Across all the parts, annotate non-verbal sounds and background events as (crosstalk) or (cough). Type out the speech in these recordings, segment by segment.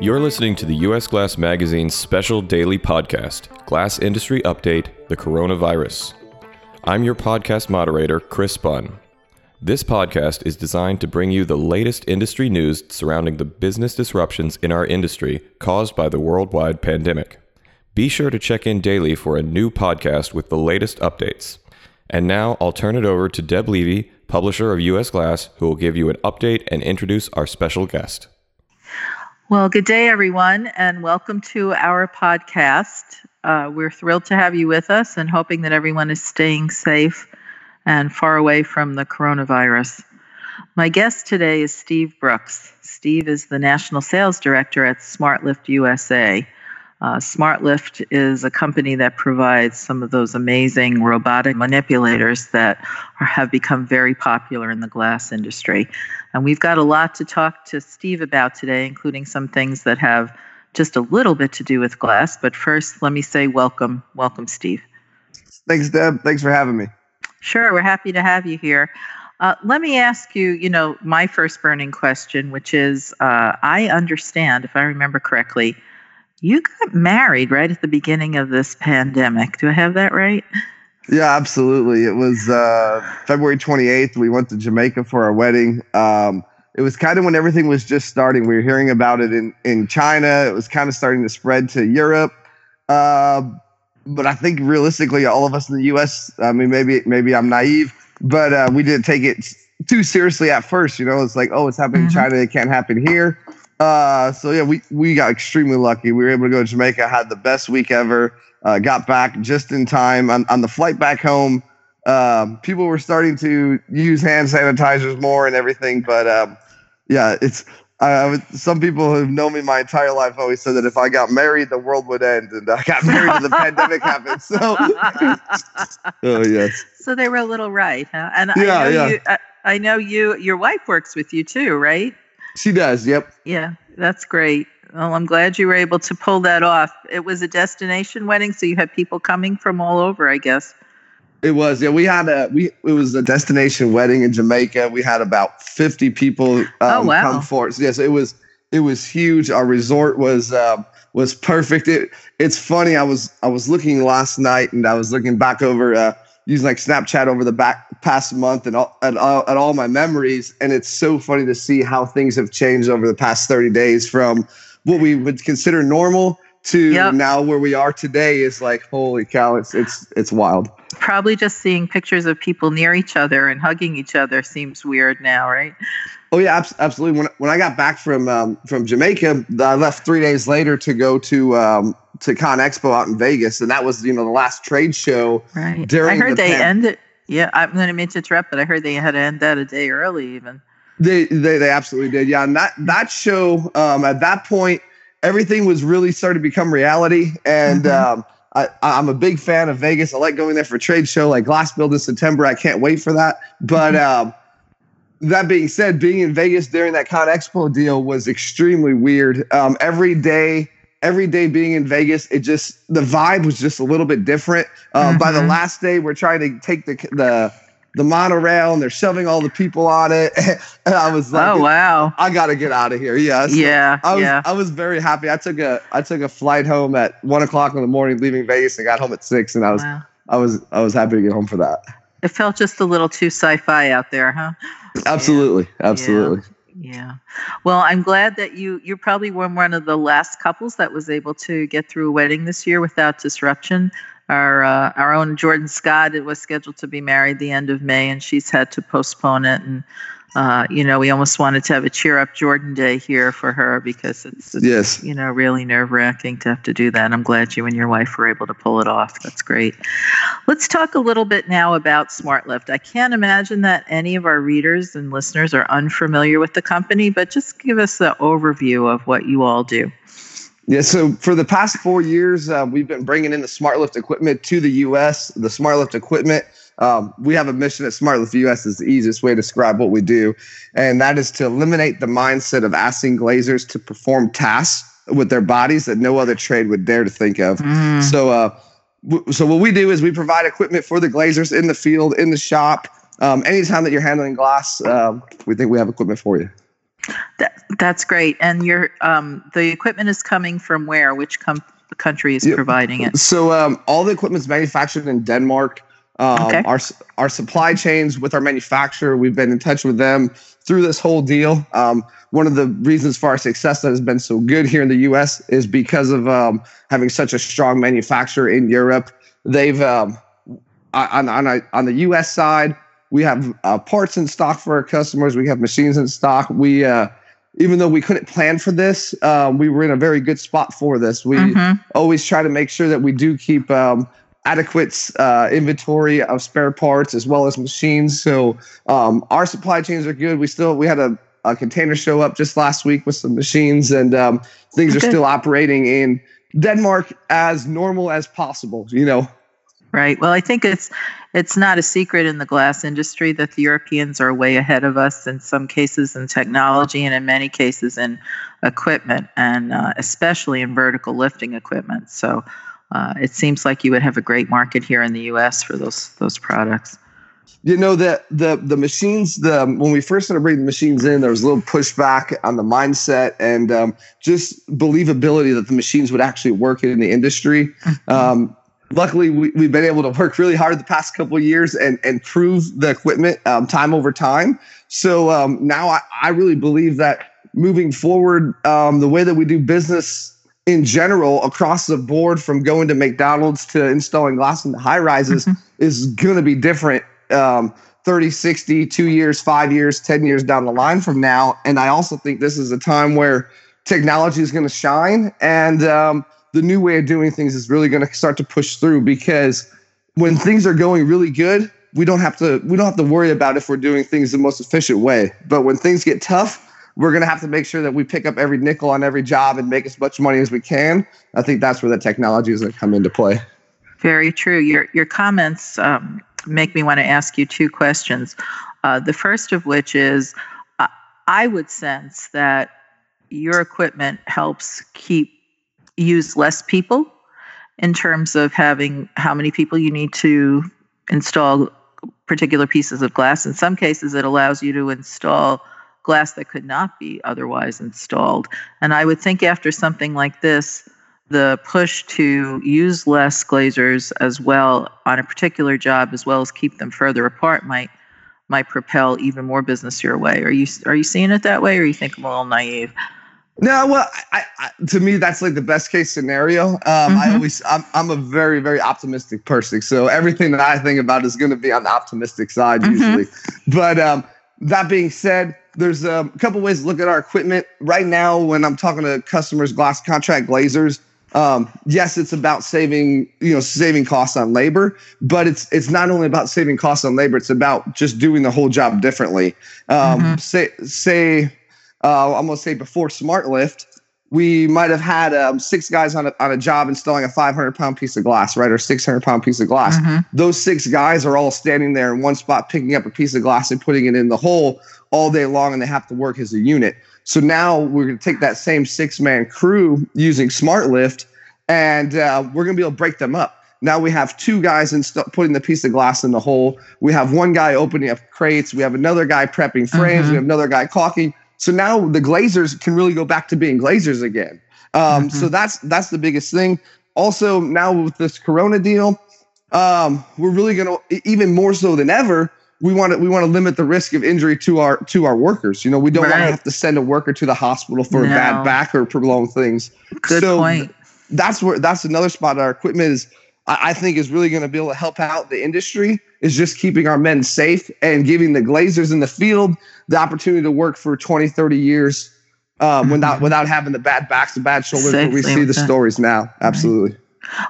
You're listening to the US Glass Magazine's special daily podcast, Glass Industry Update The Coronavirus. I'm your podcast moderator, Chris Bunn. This podcast is designed to bring you the latest industry news surrounding the business disruptions in our industry caused by the worldwide pandemic. Be sure to check in daily for a new podcast with the latest updates. And now I'll turn it over to Deb Levy, publisher of US Glass, who will give you an update and introduce our special guest. Well, good day, everyone, and welcome to our podcast. Uh, we're thrilled to have you with us and hoping that everyone is staying safe and far away from the coronavirus. My guest today is Steve Brooks. Steve is the National Sales Director at SmartLift USA. Uh, SmartLift is a company that provides some of those amazing robotic manipulators that are, have become very popular in the glass industry. And we've got a lot to talk to Steve about today, including some things that have just a little bit to do with glass. But first, let me say welcome. Welcome, Steve. Thanks, Deb. Thanks for having me. Sure, we're happy to have you here. Uh, let me ask you, you know, my first burning question, which is uh, I understand, if I remember correctly, you got married right at the beginning of this pandemic. Do I have that right? Yeah, absolutely. It was uh, February 28th. We went to Jamaica for our wedding. Um, it was kind of when everything was just starting. We were hearing about it in, in China. It was kind of starting to spread to Europe. Uh, but I think realistically, all of us in the U.S. I mean, maybe maybe I'm naive, but uh, we didn't take it too seriously at first. You know, it's like, oh, it's happening mm-hmm. in China. It can't happen here. Uh, so yeah, we we got extremely lucky. We were able to go to Jamaica. Had the best week ever. Uh, got back just in time on, on the flight back home. Um, people were starting to use hand sanitizers more and everything, but um, yeah, it's uh, some people who've known me my entire life always said that if I got married, the world would end, and I got married and the (laughs) pandemic happened. So, (laughs) oh yes. So they were a little right, huh? And yeah, I know yeah. you. I, I know you. Your wife works with you too, right? She does. Yep. Yeah, that's great. Well, I'm glad you were able to pull that off. It was a destination wedding, so you had people coming from all over, I guess. It was, yeah. We had a we it was a destination wedding in Jamaica. We had about 50 people um, oh, wow. come for it. So, yes, it was it was huge. Our resort was uh, was perfect. It it's funny. I was I was looking last night and I was looking back over uh, using like Snapchat over the back past month and all, at, all, at all my memories. And it's so funny to see how things have changed over the past 30 days from what we would consider normal to yep. now where we are today is like, holy cow, it's, it's, it's wild. Probably just seeing pictures of people near each other and hugging each other seems weird now, right? Oh yeah, absolutely. When, when I got back from, um, from Jamaica, I left three days later to go to, um, to Con Expo out in Vegas, and that was you know the last trade show. Right. During I heard the they pan- ended. Yeah, I'm going to mean to interrupt, but I heard they had to end that a day early, even. They they they absolutely did. Yeah, and that that show um, at that point, everything was really starting to become reality, and. Mm-hmm. Um, I, I'm a big fan of Vegas. I like going there for trade show like GlassBuild in September. I can't wait for that. But mm-hmm. um, that being said, being in Vegas during that Con Expo deal was extremely weird. Um, every day every day being in Vegas, it just the vibe was just a little bit different. Uh, mm-hmm. By the mm-hmm. last day, we're trying to take the the the monorail and they're shoving all the people on it. (laughs) and I was like, "Oh wow, I got to get out of here." Yeah, so yeah, I was yeah. I was very happy. I took a I took a flight home at one o'clock in the morning, leaving Vegas, and got home at six, and I was wow. I was I was happy to get home for that. It felt just a little too sci-fi out there, huh? Absolutely, yeah. absolutely. Yeah. Yeah. Well, I'm glad that you you probably were one of the last couples that was able to get through a wedding this year without disruption. Our uh, our own Jordan Scott it was scheduled to be married the end of May, and she's had to postpone it. And uh, you know, we almost wanted to have a cheer up Jordan Day here for her because it's, it's yes. you know really nerve wracking to have to do that. I'm glad you and your wife were able to pull it off. That's great. Let's talk a little bit now about SmartLift. I can't imagine that any of our readers and listeners are unfamiliar with the company, but just give us the overview of what you all do. Yeah, so for the past four years, uh, we've been bringing in the SmartLift equipment to the U.S. The SmartLift equipment um, we have a mission at SmartLift US is the easiest way to describe what we do, and that is to eliminate the mindset of asking glazers to perform tasks with their bodies that no other trade would dare to think of. Mm. So, uh, w- so what we do is we provide equipment for the glazers in the field, in the shop. Um, anytime that you're handling glass, um, we think we have equipment for you. That, that's great. And your um, the equipment is coming from where? Which com- country is Yep. providing it? So um, all the equipment is manufactured in Denmark. Um, Okay. Our our supply chains with our manufacturer, we've been in touch with them through this whole deal. Um, one of the reasons for our success that has been so good here in the U.S. is because of um, having such a strong manufacturer in Europe. They've um, on on a, on the U.S. side, we have uh, parts in stock for our customers. We have machines in stock. We uh, even though we couldn't plan for this, um, we were in a very good spot for this. We Mhm. always try to make sure that we do keep um, adequate uh, inventory of spare parts as well as machines. So um, our supply chains are good. We still we had a, a container show up just last week with some machines, and um, things are Good. still operating in Denmark as normal as possible. You know, Right. Well, I think it's it's not a secret in the glass industry that the Europeans are way ahead of us in some cases in technology and in many cases in equipment, and uh, especially in vertical lifting equipment. So uh, it seems like you would have a great market here in the U.S. for those those products. you know the the the machines. The when we first started bringing the machines in, there was a little pushback on the mindset and um, just believability that the machines would actually work in the industry. Um, luckily, we, we've been able to work really hard the past couple of years and and prove the equipment um, time over time. So um, now I, I really believe that moving forward, um, the way that we do business in general across the board, from going to McDonald's to installing glass in the high rises, Mhm. is going to be different. Um, 30, 60, two years, five years, 10 years down the line from now. And I also think this is a time where technology is going to shine and um, the new way of doing things is really going to start to push through because when things are going really good, we don't have to we don't have to worry about if we're doing things the most efficient way. But when things get tough, we're going to have to make sure that we pick up every nickel on every job and make as much money as we can. I think that's where the technology is going to come into play. Very true. Your your comments um, make me want to ask you two questions. Uh, the first of which is, uh, I would sense that your equipment helps keep use less people in terms of having how many people you need to install particular pieces of glass. In some cases, it allows you to install glass that could not be otherwise installed. And I would think after something like this, the push to use less glazers as well on a particular job, as well as keep them further apart, might might propel even more business your way. Are you are you seeing it that way, or you think I'm a little naive? No, well, I, I, to me, that's like the best case scenario. Um, I Mhm. always, I'm, I'm a very, very optimistic person. So everything that I think about is going to be on the optimistic side Mhm. usually. But um, that being said, there's um, a couple ways to look at our equipment right now. When I'm talking to customers, glass contract glazers, um, yes, it's about saving, you know, saving costs on labor, but it's it's not only about saving costs on labor. It's about just doing the whole job differently. Um, Mhm. Say say uh, I'm gonna say before SmartLift, we might have had um, six guys on a, on a job installing a 500 pound piece of glass, right, or 600 pound piece of glass. Mhm. Those six guys are all standing there in one spot, picking up a piece of glass and putting it in the hole all day long, and they have to work as a unit. So now we're gonna take that same six man crew using SmartLift, and uh, we're gonna be able to break them up. Now we have two guys inst- putting the piece of glass in the hole. We have one guy opening up crates. We have another guy prepping frames. Mhm. We have another guy caulking. So now the glazers can really go back to being glazers again. Um. So that's that's the biggest thing. Also, now with this Corona deal, um, we're really going to even more so than ever. We want to we want to limit the risk of injury to our to our workers. You know, we don't want to have to send a worker to the hospital for a bad back or prolonged things. Good So point. That's where that's another spot our equipment is. I I think is really going to be able to help out the industry is just keeping our men safe and giving the glazers in the field the opportunity to work for 20, 30 years um, without Mhm. without having the bad backs, and bad shoulders. Where we see the that. stories now. Absolutely.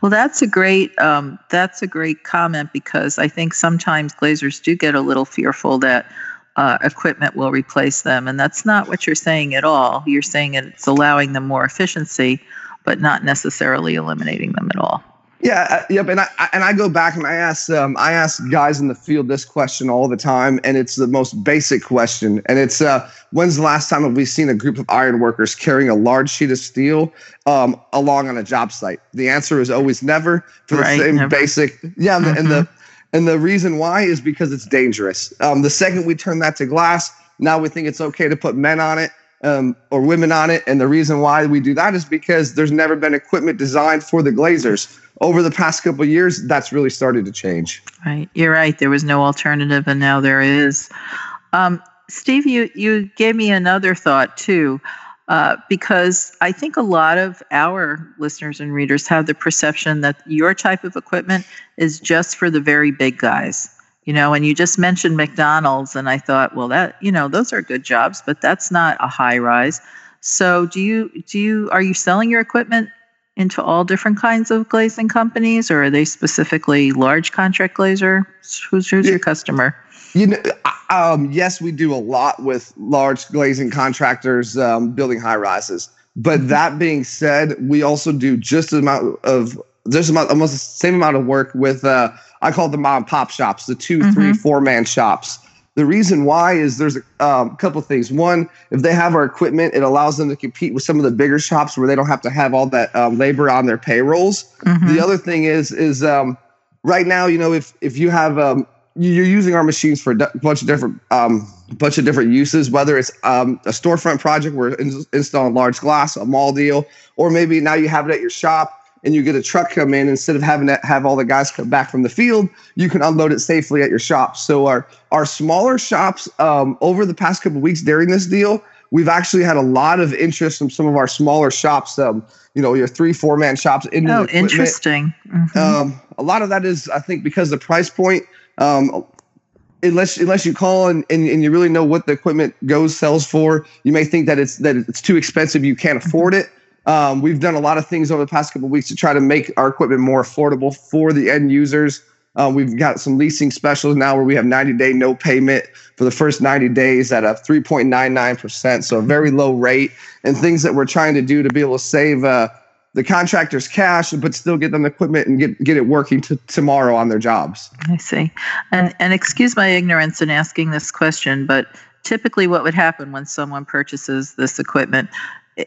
Well, that's a great um, that's a great comment because I think sometimes glazers do get a little fearful that uh, equipment will replace them, and that's not what you're saying at all. You're saying it's allowing them more efficiency, but not necessarily eliminating them at all. Yeah, uh, yep. And I, I and I go back and I ask um, I ask guys in the field this question all the time, and it's the most basic question, and it's uh, when's the last time have we seen a group of iron workers carrying a large sheet of steel um, along on a job site? The answer is always never for Right, the same never. basic. Yeah, and the- and the and the reason why is because it's dangerous. Um, the second we turn that to glass, now we think it's okay to put men on it. um, or women on it. And the reason why we do that is because there's never been equipment designed for the glazers. Over the past couple years, that's really started to change. Right, you're right. There was no alternative, and now there is. Um, Steve, you you gave me another thought too. Uh, because I think a lot of our listeners and readers have the perception that your type of equipment is just for the very big guys. You know, and you just mentioned McDonald's, and I thought, well, that you know, those are good jobs, but that's not a high rise. So, do you do you are you selling your equipment into all different kinds of glazing companies, or are they specifically large contract glazer? Who's who's your customer? You know, um, yes, we do a lot with large glazing contractors um, building high rises. But mm-hmm. that being said, we also do just as amount of there's about almost the same amount of work with uh, I call them mom and pop shops, the 2 mm-hmm. three, four man shops. The reason why is there's a um, couple of things. One, if they have our equipment, it allows them to compete with some of the bigger shops where they don't have to have all that um, labor on their payrolls. Mm-hmm. The other thing is is um, right now, you know, if if you have um, you're using our machines for a bunch of different um, bunch of different uses, whether it's um, a storefront project where in- installing large glass, a mall deal, or maybe now you have it at your shop and you get a truck come in instead of having to have all the guys come back from the field, you can unload it safely at your shop. So our our smaller shops um, over the past couple weeks during this deal, we've actually had a lot of interest from some of our smaller shops. Um, you know, your three four man shops. In oh, interesting. Mm-hmm. Um, a lot of that is, I think, because the price point um, unless unless you call and, and, and you really know what the equipment goes sells for, you may think that it's that it's too expensive, you can't afford it. Um, we've done a lot of things over the past couple weeks to try to make our equipment more affordable for the end users. Uh, we've got some leasing specials now where we have 90 day no payment for the first 90 days at a 3.99%, so a very low rate, and things that we're trying to do to be able to save uh, the contractors cash, but still get them equipment and get get it working to tomorrow on their jobs. I see. And and excuse my ignorance in asking this question, but typically what would happen when someone purchases this equipment?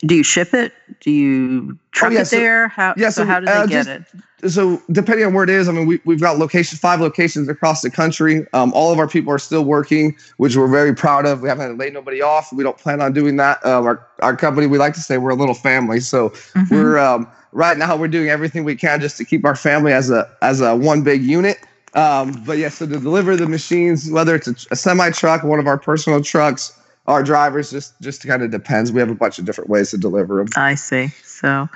Do you ship it? Do you truck oh, yeah, it so, there? How, yeah, so, so how do they uh, get just, it? so depending on where it is, I mean, we, we've got locations, five locations across the country. Um, all of our people are still working, which we're very proud of. We haven't laid nobody off. We don't plan on doing that. Um, our, our company, we like to say we're a little family. So mm-hmm. we're, um, right now we're doing everything we can just to keep our family as a, as a one big unit. Um, but yeah, so to deliver the machines, whether it's a, a semi truck, one of our personal trucks, our drivers, just, just kind of depends. We have a bunch of different ways to deliver them. I see. So,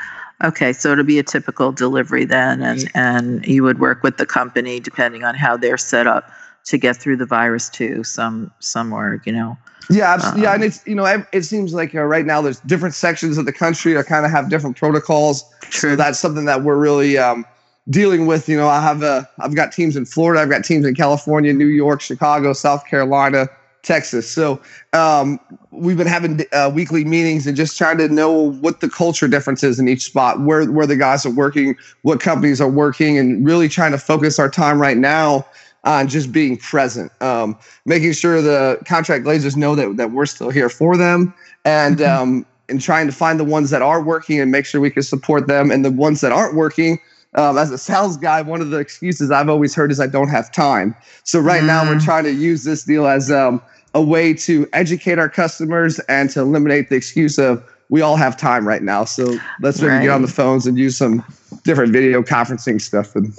Okay, so it'll be a typical delivery then, and and you would work with the company depending on how they're set up to get through the virus too. Some some work, you know. Yeah, um, yeah, and it's you know it seems like uh, right now there's different sections of the country that kind of have different protocols. True. So that's something that we're really um, dealing with. You know, I have a I've got teams in Florida, I've got teams in California, New York, Chicago, South Carolina, Texas. So um, we've been having uh, weekly meetings and just trying to know what the culture difference is in each spot, where where the guys are working, what companies are working, and really trying to focus our time right now on just being present, um, making sure the contract glazers know that that we're still here for them, and mm-hmm. um, and trying to find the ones that are working and make sure we can support them, and the ones that aren't working. Um, as a sales guy, one of the excuses I've always heard is I don't have time. So right mm. now we're mm. trying to use this deal as um, a way to educate our customers and to eliminate the excuse of we all have time right now. So let's maybe right. get on the phones and use some different video conferencing stuff and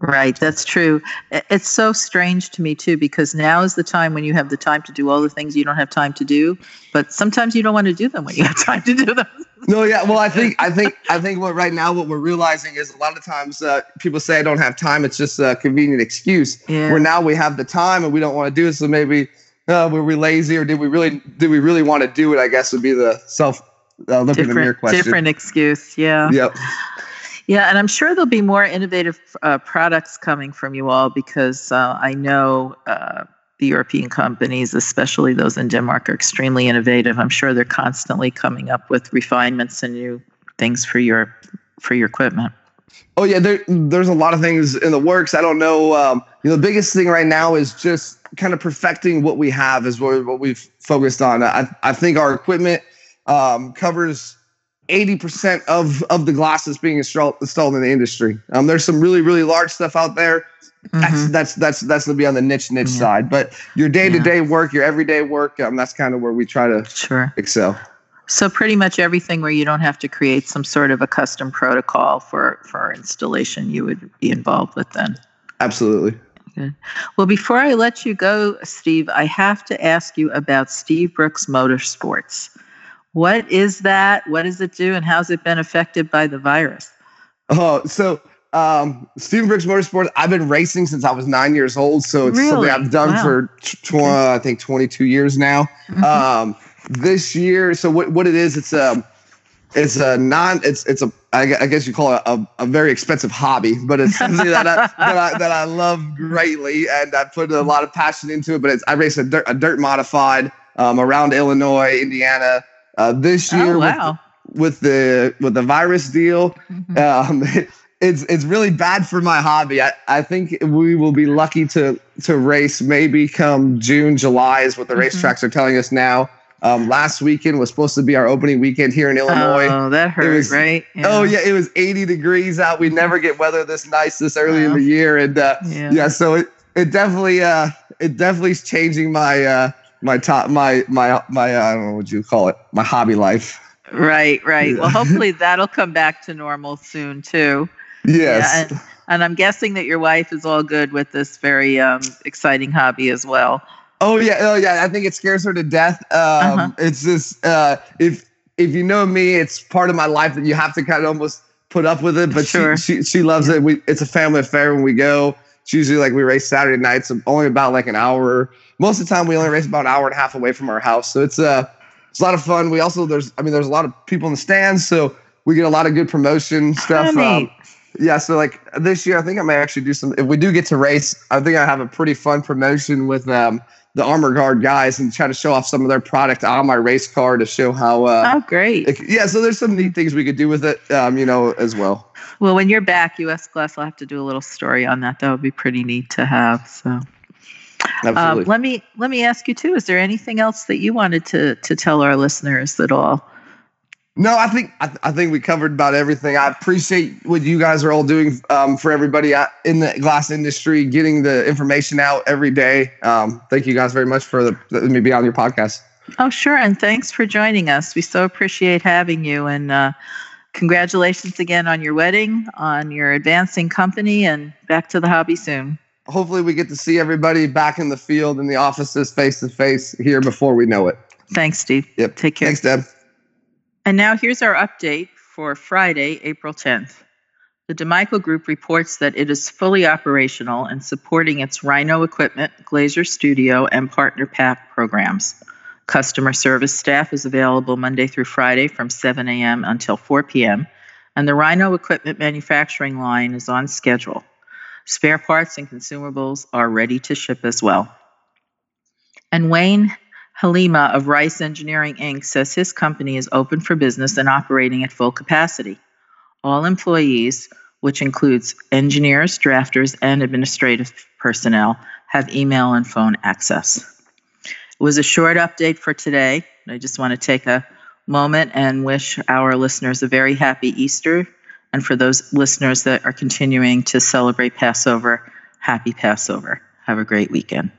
Right, that's true. It's so strange to me too because now is the time when you have the time to do all the things you don't have time to do, but sometimes you don't want to do them when you have time to do them. No, yeah, well, I think I think I think what right now what we're realizing is a lot of times uh, people say I don't have time. It's just a convenient excuse. Yeah. Where now we have the time and we don't want to do it, so maybe uh, were we lazy or did we really did we really want to do it? I guess would be the self uh, look in the mirror question. Different excuse, yeah. Yep. Yeah, and I'm sure there'll be more innovative uh, products coming from you all because uh, I know uh, the European companies, especially those in Denmark, are extremely innovative. I'm sure they're constantly coming up with refinements and new things for your for your equipment. Oh yeah, there, there's a lot of things in the works. I don't know. Um, you know, the biggest thing right now is just kind of perfecting what we have is what, what we've focused on. I, I think our equipment um, covers 80% of of the glasses being installed installed in the industry. Um, there's some really really large stuff out there. That's Mhm. that's that's that's gonna be on the niche niche Yeah. side. But your day to day work, your everyday work, um, that's kind of where we try to Sure. excel. So pretty much everything where you don't have to create some sort of a custom protocol for for installation, you would be involved with then. Absolutely. Well, before I let you go, Steve, I have to ask you about Steve Brooks Motorsports. What is that? What does it do? And how's it been affected by the virus? Oh, so um, Steven Brooks Motorsports. I've been racing since I was nine years old. So it's Really? something I've done Wow. for tw- I think 22 years now. Mhm. Um, this year, so what what it is? It's a it's a non. It's it's a I guess you call it a, a very expensive hobby, but it's something that I, (laughs) that I that I love greatly, and I put a lot of passion into it. But it's I race a dirt a dirt modified um, around Illinois, Indiana. Uh, this year oh, with- wow. with the with the virus deal, Mhm. um, (laughs) it's it's really bad for my hobby. I, I think we will be lucky to to race maybe come June, July is what the Mhm. racetracks are telling us now. Um, last weekend was supposed to be our opening weekend here in Illinois. Oh, that hurt, was- right? Oh yeah, it was 80 degrees out. We never get weather this nice this early in the year, and uh, Yeah. yeah, so it it definitely uh it definitely is changing my uh my top my my my uh, I don't know what you call it my hobby life. Right, right. Yeah. Well, hopefully (laughs) that'll come back to normal soon too. Yes. Yeah, And I'm guessing that your wife is all good with this very um, exciting hobby as well. Oh yeah, oh yeah. I think it scares her to death. Um, Uh-huh. It's just uh, if if you know me, it's part of my life that you have to kind of almost put up with it. But Sure. she, she she loves it. We it's a family affair when we go. It's usually like we race Saturday nights, only about like an hour. Most of the time, we only race about an hour and a half away from our house, so it's uh it's a lot of fun. We also there's I mean there's a lot of people in the stands, so we get a lot of good promotion stuff. Um. Yeah, so like this year, I think I may actually do some. If we do get to race, I think I have a pretty fun promotion with um, the Armor Guard guys and try to show off some of their product on my race car to show how. Uh, oh, great. it- yeah, so there's some neat things we could do with it, um, you know, as well. Well, when you're back, US Glass, I'll have to do a little story on that. That would be pretty neat to have. So, um, let me let me ask you too. Is there anything else that you wanted to to tell our listeners at all? No, I think I, I think we covered about everything. I appreciate what you guys are all doing um, for everybody in the glass industry, getting the information out every day. Um, thank you guys very much for the, letting me be on your podcast. Oh, sure. And thanks for joining us. We so appreciate having you. And uh, congratulations again on your wedding, on your advancing company, and back to the hobby soon. hopefully we get to see everybody back in the field in the offices face to face here before we know it. Thanks, Steve. Yep. Take care. Thanks, Deb. And now here's our update for Friday, April 10th. The DeMichele Group reports that it is fully operational and supporting its Rhino equipment, Glazier Studio, and PartnerPak programs. Customer service staff is available Monday through Friday from 7 a.m. until 4 p.m., and the Rhino equipment manufacturing line is on schedule. Spare parts and consumables are ready to ship as well. And Wayne Halima of Rice Engineering Inc. says his company is open for business and operating at full capacity. All employees, which includes engineers, drafters, and administrative personnel, have email and phone access. It was a short update for today. I just want to take a moment and wish our listeners a very happy Easter. And for those listeners that are continuing to celebrate Passover, happy Passover. Have a great weekend.